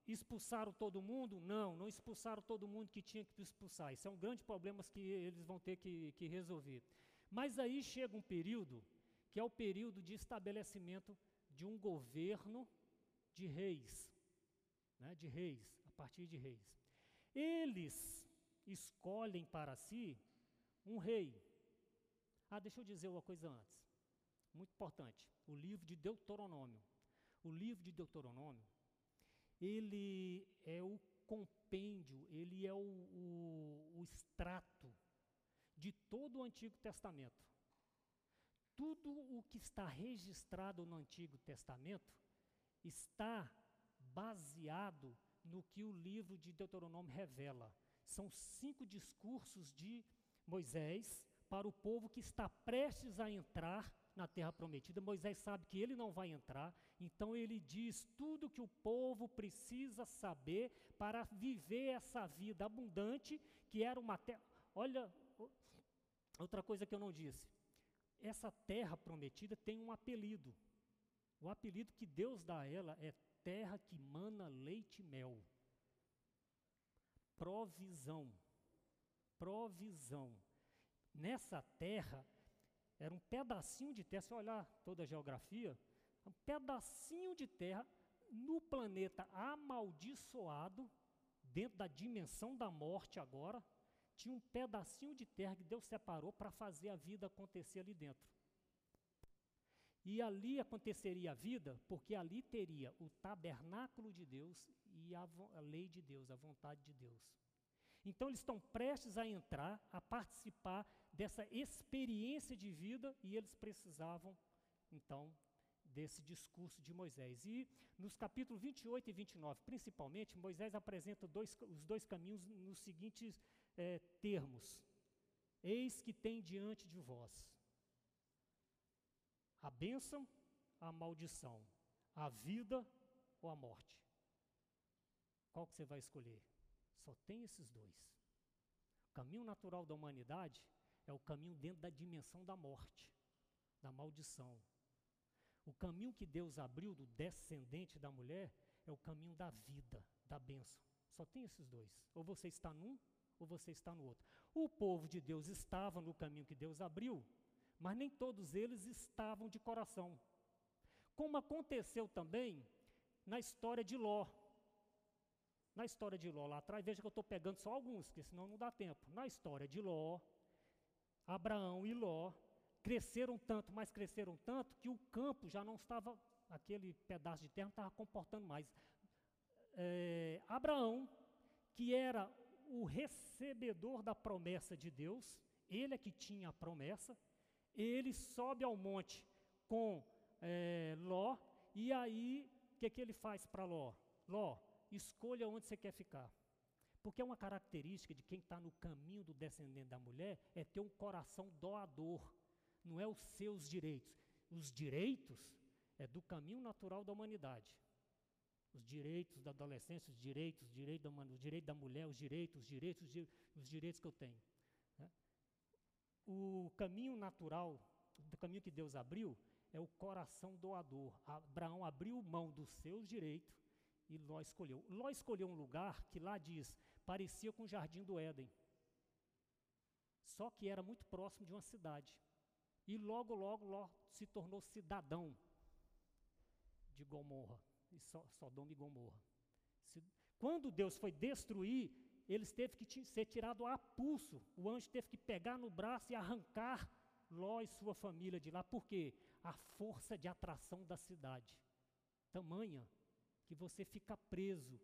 A: expulsaram todo mundo? Não, não expulsaram todo mundo que tinha que expulsar. Isso é um grande problema que eles vão ter que, que resolver. Mas aí chega um período, que é o período de estabelecimento de um governo de reis, né, de reis, a partir de reis. Eles escolhem para si um rei. Ah, deixa eu dizer uma coisa antes, muito importante. O livro de Deuteronômio. O livro de Deuteronômio, ele é o compêndio, ele é o, o, o extrato de todo o Antigo Testamento. Tudo o que está registrado no Antigo Testamento está baseado no que o livro de Deuteronômio revela. São cinco discursos de Moisés para o povo que está prestes a entrar na terra prometida. Moisés sabe que ele não vai entrar, então ele diz tudo que o povo precisa saber para viver essa vida abundante, que era uma terra. Olha, outra coisa que eu não disse. Essa terra prometida tem um apelido. O apelido que Deus dá a ela é terra que mana leite e mel. Provisão. Provisão. Nessa terra, era um pedacinho de terra, se olhar toda a geografia, um pedacinho de terra no planeta amaldiçoado, dentro da dimensão da morte agora, tinha um pedacinho de terra que Deus separou para fazer a vida acontecer ali dentro. E ali aconteceria a vida, porque ali teria o tabernáculo de Deus e a, a, lei de Deus, a vontade de Deus. Então eles estão prestes a entrar, a participar dessa experiência de vida e eles precisavam, então, desse discurso de Moisés. E nos capítulos 28 e 29, principalmente, Moisés apresenta dois, os dois caminhos nos seguintes é, termos: Eis que tem diante de vós a bênção, a maldição, a vida ou a morte. Qual que você vai escolher? Só tem esses dois. O caminho natural da humanidade é o caminho dentro da dimensão da morte, da maldição. O caminho que Deus abriu do descendente da mulher é o caminho da vida, da bênção. Só tem esses dois. Ou você está num, ou você está no outro. O povo de Deus estava no caminho que Deus abriu, mas nem todos eles estavam de coração. Como aconteceu também na história de Ló. Na história de Ló, lá atrás, veja que eu estou pegando só alguns, porque senão não dá tempo. Na história de Ló, Abraão e Ló cresceram tanto, mas cresceram tanto, que o campo já não estava, aquele pedaço de terra não estava comportando mais. É, Abraão, que era o recebedor da promessa de Deus, ele é que tinha a promessa, ele sobe ao monte com é, Ló, e aí o que, que ele faz para Ló? Ló, escolha onde você quer ficar. Porque é uma característica de quem está no caminho do descendente da mulher é ter um coração doador, não é os seus direitos. Os direitos é do caminho natural da humanidade. Os direitos da adolescência, os direitos, os direitos da, os direitos da mulher, os direitos, os direitos, os direitos que eu tenho. O caminho natural, o caminho que Deus abriu, é o coração doador. Abraão abriu mão dos seus direitos e Ló escolheu. Ló escolheu um lugar que lá diz, parecia com o jardim do Éden. Só que era muito próximo de uma cidade. E logo, logo, Ló se tornou cidadão de Gomorra, e Sodoma e Gomorra. Quando Deus foi destruir, eles teve que ser tirado a pulso. O anjo teve que pegar no braço e arrancar Ló e sua família de lá. Por quê? A força de atração da cidade. Tamanha que você fica preso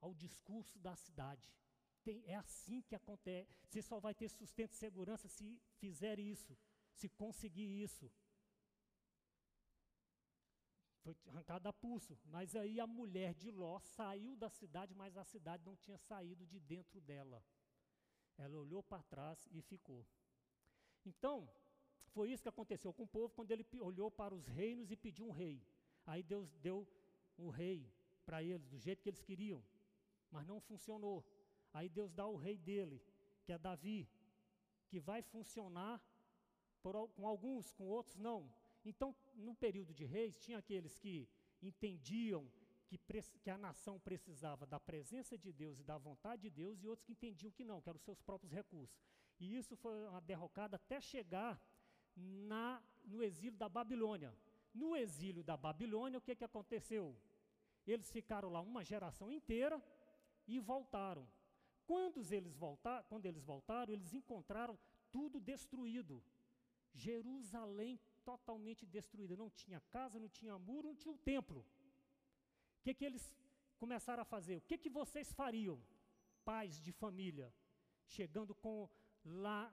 A: ao discurso da cidade. Tem, é assim que acontece. Você só vai ter sustento e segurança se fizer isso, se conseguir isso. Foi arrancada a pulso. Mas aí a mulher de Ló saiu da cidade, mas a cidade não tinha saído de dentro dela. Ela olhou para trás e ficou. Então, foi isso que aconteceu com o povo quando ele olhou para os reinos e pediu um rei. Aí Deus deu um rei para eles, do jeito que eles queriam, mas não funcionou. Aí Deus dá o rei dele, que é Davi, que vai funcionar por, com alguns, com outros não. Então, no período de reis, tinha aqueles que entendiam que, que, a nação precisava da presença de Deus e da vontade de Deus, e outros que entendiam que não, que eram os seus próprios recursos. E isso foi uma derrocada até chegar na, no exílio da Babilônia. No exílio da Babilônia, o que, que aconteceu? Eles ficaram lá uma geração inteira e voltaram. Quando eles, voltar, quando eles voltaram, eles encontraram tudo destruído. Jerusalém totalmente destruída. Não tinha casa, não tinha muro, não tinha o um templo. O que, que eles começaram a fazer? O que, que vocês fariam, pais de família, chegando com lá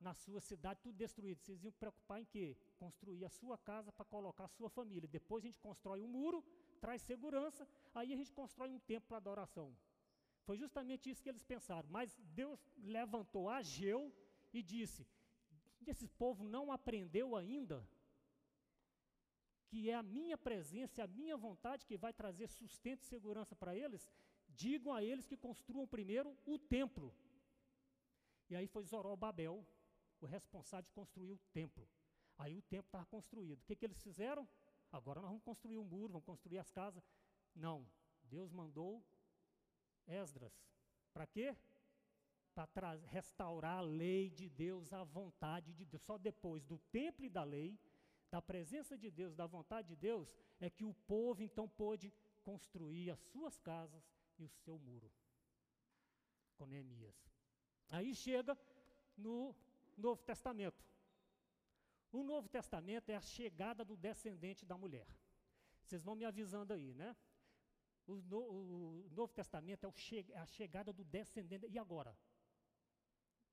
A: na sua cidade, tudo destruído? Vocês iam preocupar em quê? Construir a sua casa para colocar a sua família. Depois a gente constrói um muro, traz segurança, aí a gente constrói um templo para adoração. Foi justamente isso que eles pensaram. Mas Deus levantou Ageu e disse: esse povo não aprendeu ainda que é a minha presença, a minha vontade que vai trazer sustento e segurança para eles, digam a eles que construam primeiro o templo. E aí foi Zorobabel, o responsável de construir o templo. Aí o templo estava construído. O que, que eles fizeram? Agora nós vamos construir um muro, vamos construir as casas. Não, Deus mandou Esdras. Para quê? Para restaurar a lei de Deus, a vontade de Deus. Só depois do templo e da lei, da presença de Deus, da vontade de Deus, é que o povo então pôde construir as suas casas e o seu muro. Com Neemias. Aí chega no Novo Testamento. O Novo Testamento é a chegada do descendente da mulher. Vocês vão me avisando aí, né? O, no, o Novo Testamento é, che, é, a chegada do descendente. E agora?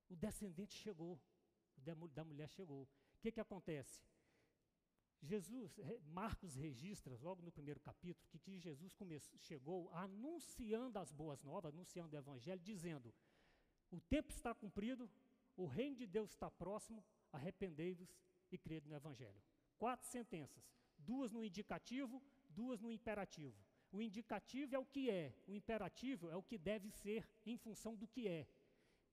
A: O descendente chegou. O da, mulher chegou. O que, que acontece? Jesus, Marcos registra, logo no primeiro capítulo, que, que Jesus começou, chegou anunciando as boas novas, anunciando o evangelho, dizendo: O tempo está cumprido, o reino de Deus está próximo, arrependei-vos e crede no evangelho. Quatro sentenças, duas no indicativo, duas no imperativo. O indicativo é o que é, o imperativo é o que deve ser em função do que é.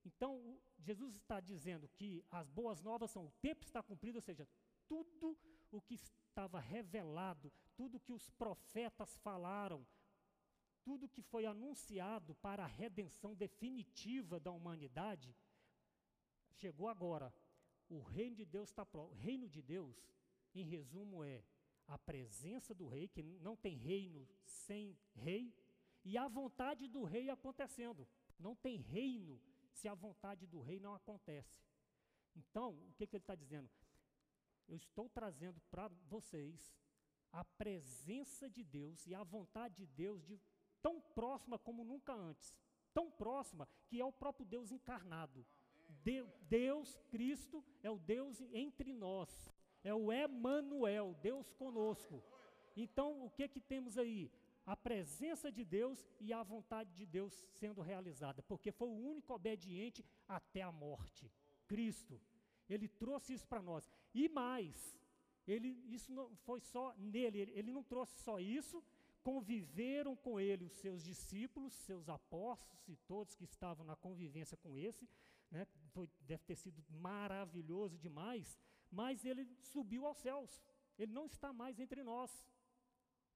A: Então, Jesus está dizendo que as boas novas são o tempo está cumprido, ou seja, tudo o que estava revelado, tudo que os profetas falaram, tudo que foi anunciado para a redenção definitiva da humanidade, chegou agora. O reino de Deus está próximo. O reino de Deus, em resumo, é a presença do rei, que não tem reino sem rei, e a vontade do rei acontecendo. Não tem reino se a vontade do rei não acontece. Então, o que, que ele está dizendo? eu estou trazendo para vocês a presença de Deus e a vontade de Deus de tão próxima como nunca antes. Tão próxima que é o próprio Deus encarnado. De, Deus, Cristo, é o Deus entre nós. É o Emanuel, Deus conosco. Então, o que que temos aí? A presença de Deus e a vontade de Deus sendo realizada, porque foi o único obediente até a morte. Cristo. Ele trouxe isso para nós. E mais, ele, isso não foi só nele, ele, ele não trouxe só isso, conviveram com ele os seus discípulos, seus apóstolos e todos que estavam na convivência com esse, né, foi, deve ter sido maravilhoso demais, mas ele subiu aos céus, ele não está mais entre nós.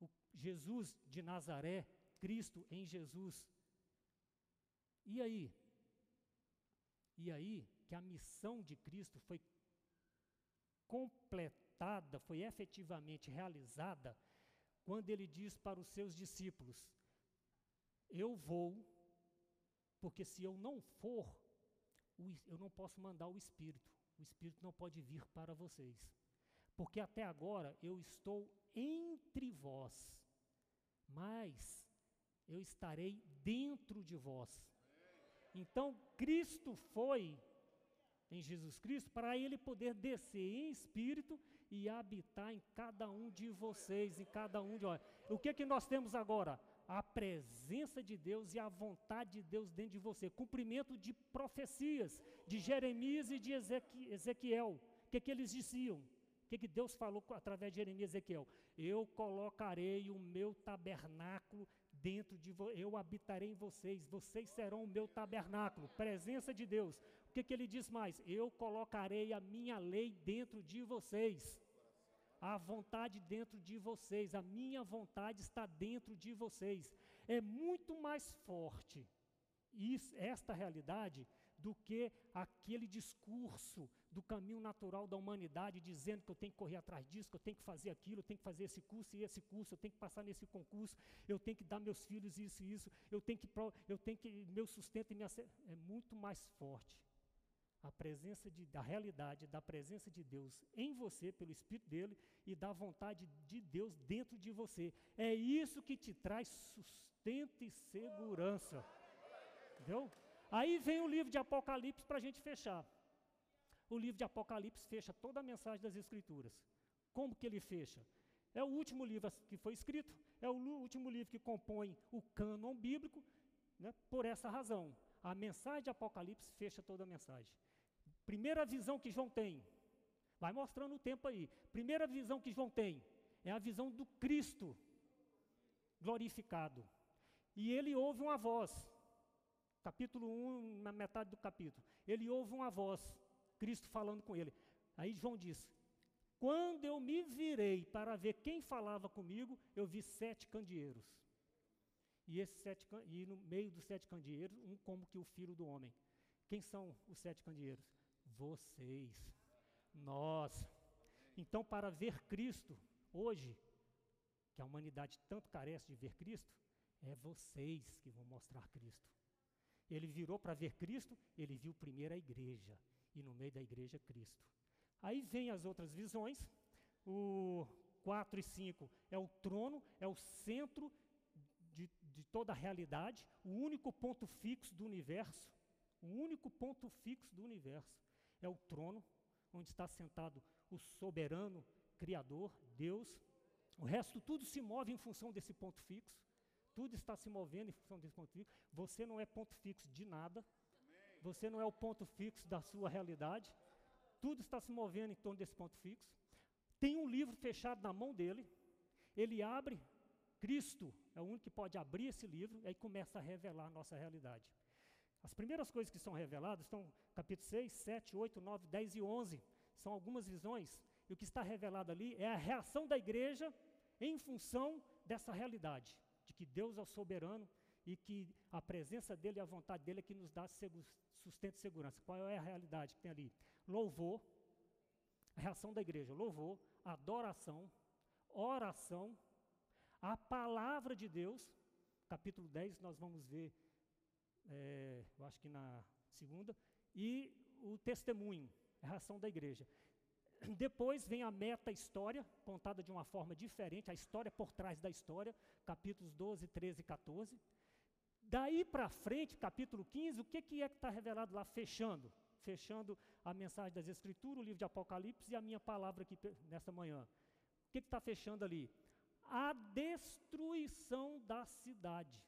A: O Jesus de Nazaré, Cristo em Jesus. E aí? E aí, que a missão de Cristo foi completada, foi efetivamente realizada, quando ele diz para os seus discípulos: Eu vou, porque se eu não for, eu não posso mandar o Espírito. o Espírito não pode vir para vocês. Porque até agora eu estou entre vós, mas eu estarei dentro de vós. Então, Cristo foi em Jesus Cristo para ele poder descer em espírito e habitar em cada um de vocês, em cada um de nós. O que é que nós temos agora? A presença de Deus e a vontade de Deus dentro de você. Cumprimento de profecias de Jeremias e de Ezequiel. O que, é que eles diziam? O que, que Deus falou através de Jeremias e Ezequiel? Eu colocarei o meu tabernáculo dentro de vocês, eu habitarei em vocês, vocês serão o meu tabernáculo, presença de Deus. O que, que ele diz mais? Eu colocarei a minha lei dentro de vocês, a vontade dentro de vocês, a minha vontade está dentro de vocês. É muito mais forte isso, esta realidade do que aquele discurso do caminho natural da humanidade, dizendo que eu tenho que correr atrás disso, que eu tenho que fazer aquilo, eu tenho que fazer esse curso e esse curso, eu tenho que passar nesse concurso, eu tenho que dar meus filhos isso e isso, eu tenho que, eu tenho que meu sustento e minha é muito mais forte a presença de, da realidade, da presença de Deus em você, pelo Espírito dele, e da vontade de Deus dentro de você. É isso que te traz sustento e segurança. Entendeu? Aí vem o livro de Apocalipse para a gente fechar. O livro de Apocalipse fecha toda a mensagem das Escrituras. Como que ele fecha? É o último livro que foi escrito, é o último livro que compõe o cânon bíblico, né, por essa razão. A mensagem de Apocalipse fecha toda a mensagem. Primeira visão que João tem, vai mostrando o tempo aí. Primeira visão que João tem é a visão do Cristo glorificado. E ele ouve uma voz capítulo 1, na metade do capítulo. Ele ouve uma voz, Cristo falando com ele. Aí João diz: Quando eu me virei para ver quem falava comigo, eu vi sete candeeiros. E, esses sete, e no meio dos sete candeeiros, um como que o filho do homem. Quem são os sete candeeiros? Vocês, nós. Então, para ver Cristo, hoje, que a humanidade tanto carece de ver Cristo, é vocês que vão mostrar Cristo. Ele virou para ver Cristo, ele viu primeiro a igreja, e no meio da igreja Cristo. Aí vem as outras visões, o 4 e 5 é o trono, é o centro de, de toda a realidade, o único ponto fixo do universo, o único ponto fixo do universo é o trono, onde está sentado o soberano, Criador, Deus. O resto tudo se move em função desse ponto fixo tudo está se movendo em função desse ponto fixo. Você não é ponto fixo de nada. Você não é o ponto fixo da sua realidade. Tudo está se movendo em torno desse ponto fixo. Tem um livro fechado na mão dele. Ele abre, Cristo é o único que pode abrir esse livro, e aí começa a revelar a nossa realidade. As primeiras coisas que são reveladas estão capítulo 6, 7, 8, 9, 10 e 11. São algumas visões. E o que está revelado ali é a reação da igreja em função dessa realidade de que Deus é o soberano e que a presença dele e a vontade dele é que nos dá sustento e segurança. Qual é a realidade que tem ali? Louvor, reação da igreja, louvor, adoração, oração, a palavra de Deus, capítulo 10, nós vamos ver, é, eu acho que na segunda, e o testemunho, a reação da igreja. Depois vem a meta-história, contada de uma forma diferente, a história por trás da história, capítulos 12, 13 e 14. Daí para frente, capítulo 15, o que, que é que está revelado lá, fechando? Fechando a mensagem das Escrituras, o livro de Apocalipse e a minha palavra aqui nesta manhã. O que está fechando ali? A destruição da cidade.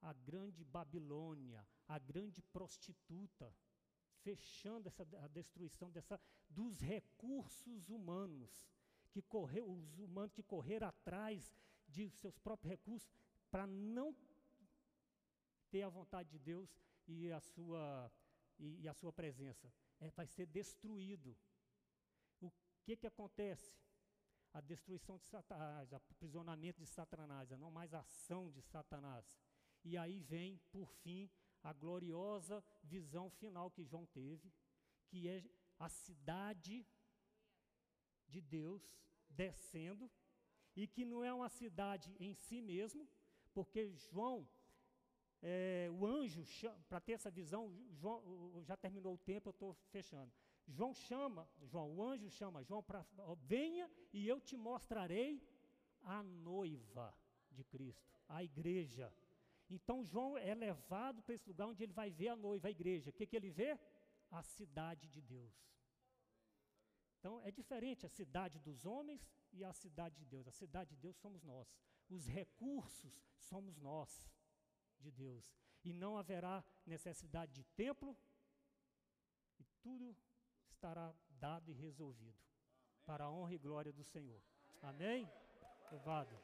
A: A grande Babilônia, a grande prostituta, fechando essa, a destruição dessa, dos recursos humanos, que correu, os humanos que correram atrás de seus próprios recursos para não ter a vontade de Deus e a sua, e, e a sua presença. É, vai ser destruído. O que, que acontece? A destruição de Satanás, o aprisionamento de Satanás, a não mais ação de Satanás. E aí vem, por fim, a gloriosa visão final que João teve, que é a cidade de Deus descendo, e que não é uma cidade em si mesmo, porque João é, o anjo, para ter essa visão, João, já terminou o tempo, eu estou fechando. João chama, João, o anjo chama João para, venha e eu te mostrarei a noiva de Cristo, a igreja. Então João é levado para esse lugar onde ele vai ver a noiva, a igreja. O que, que ele vê? A cidade de Deus. Então é diferente a cidade dos homens e a cidade de Deus. A cidade de Deus somos nós. Os recursos somos nós de Deus. E não haverá necessidade de templo, e tudo estará dado e resolvido. Para a honra e glória do Senhor. Amém? Louvado.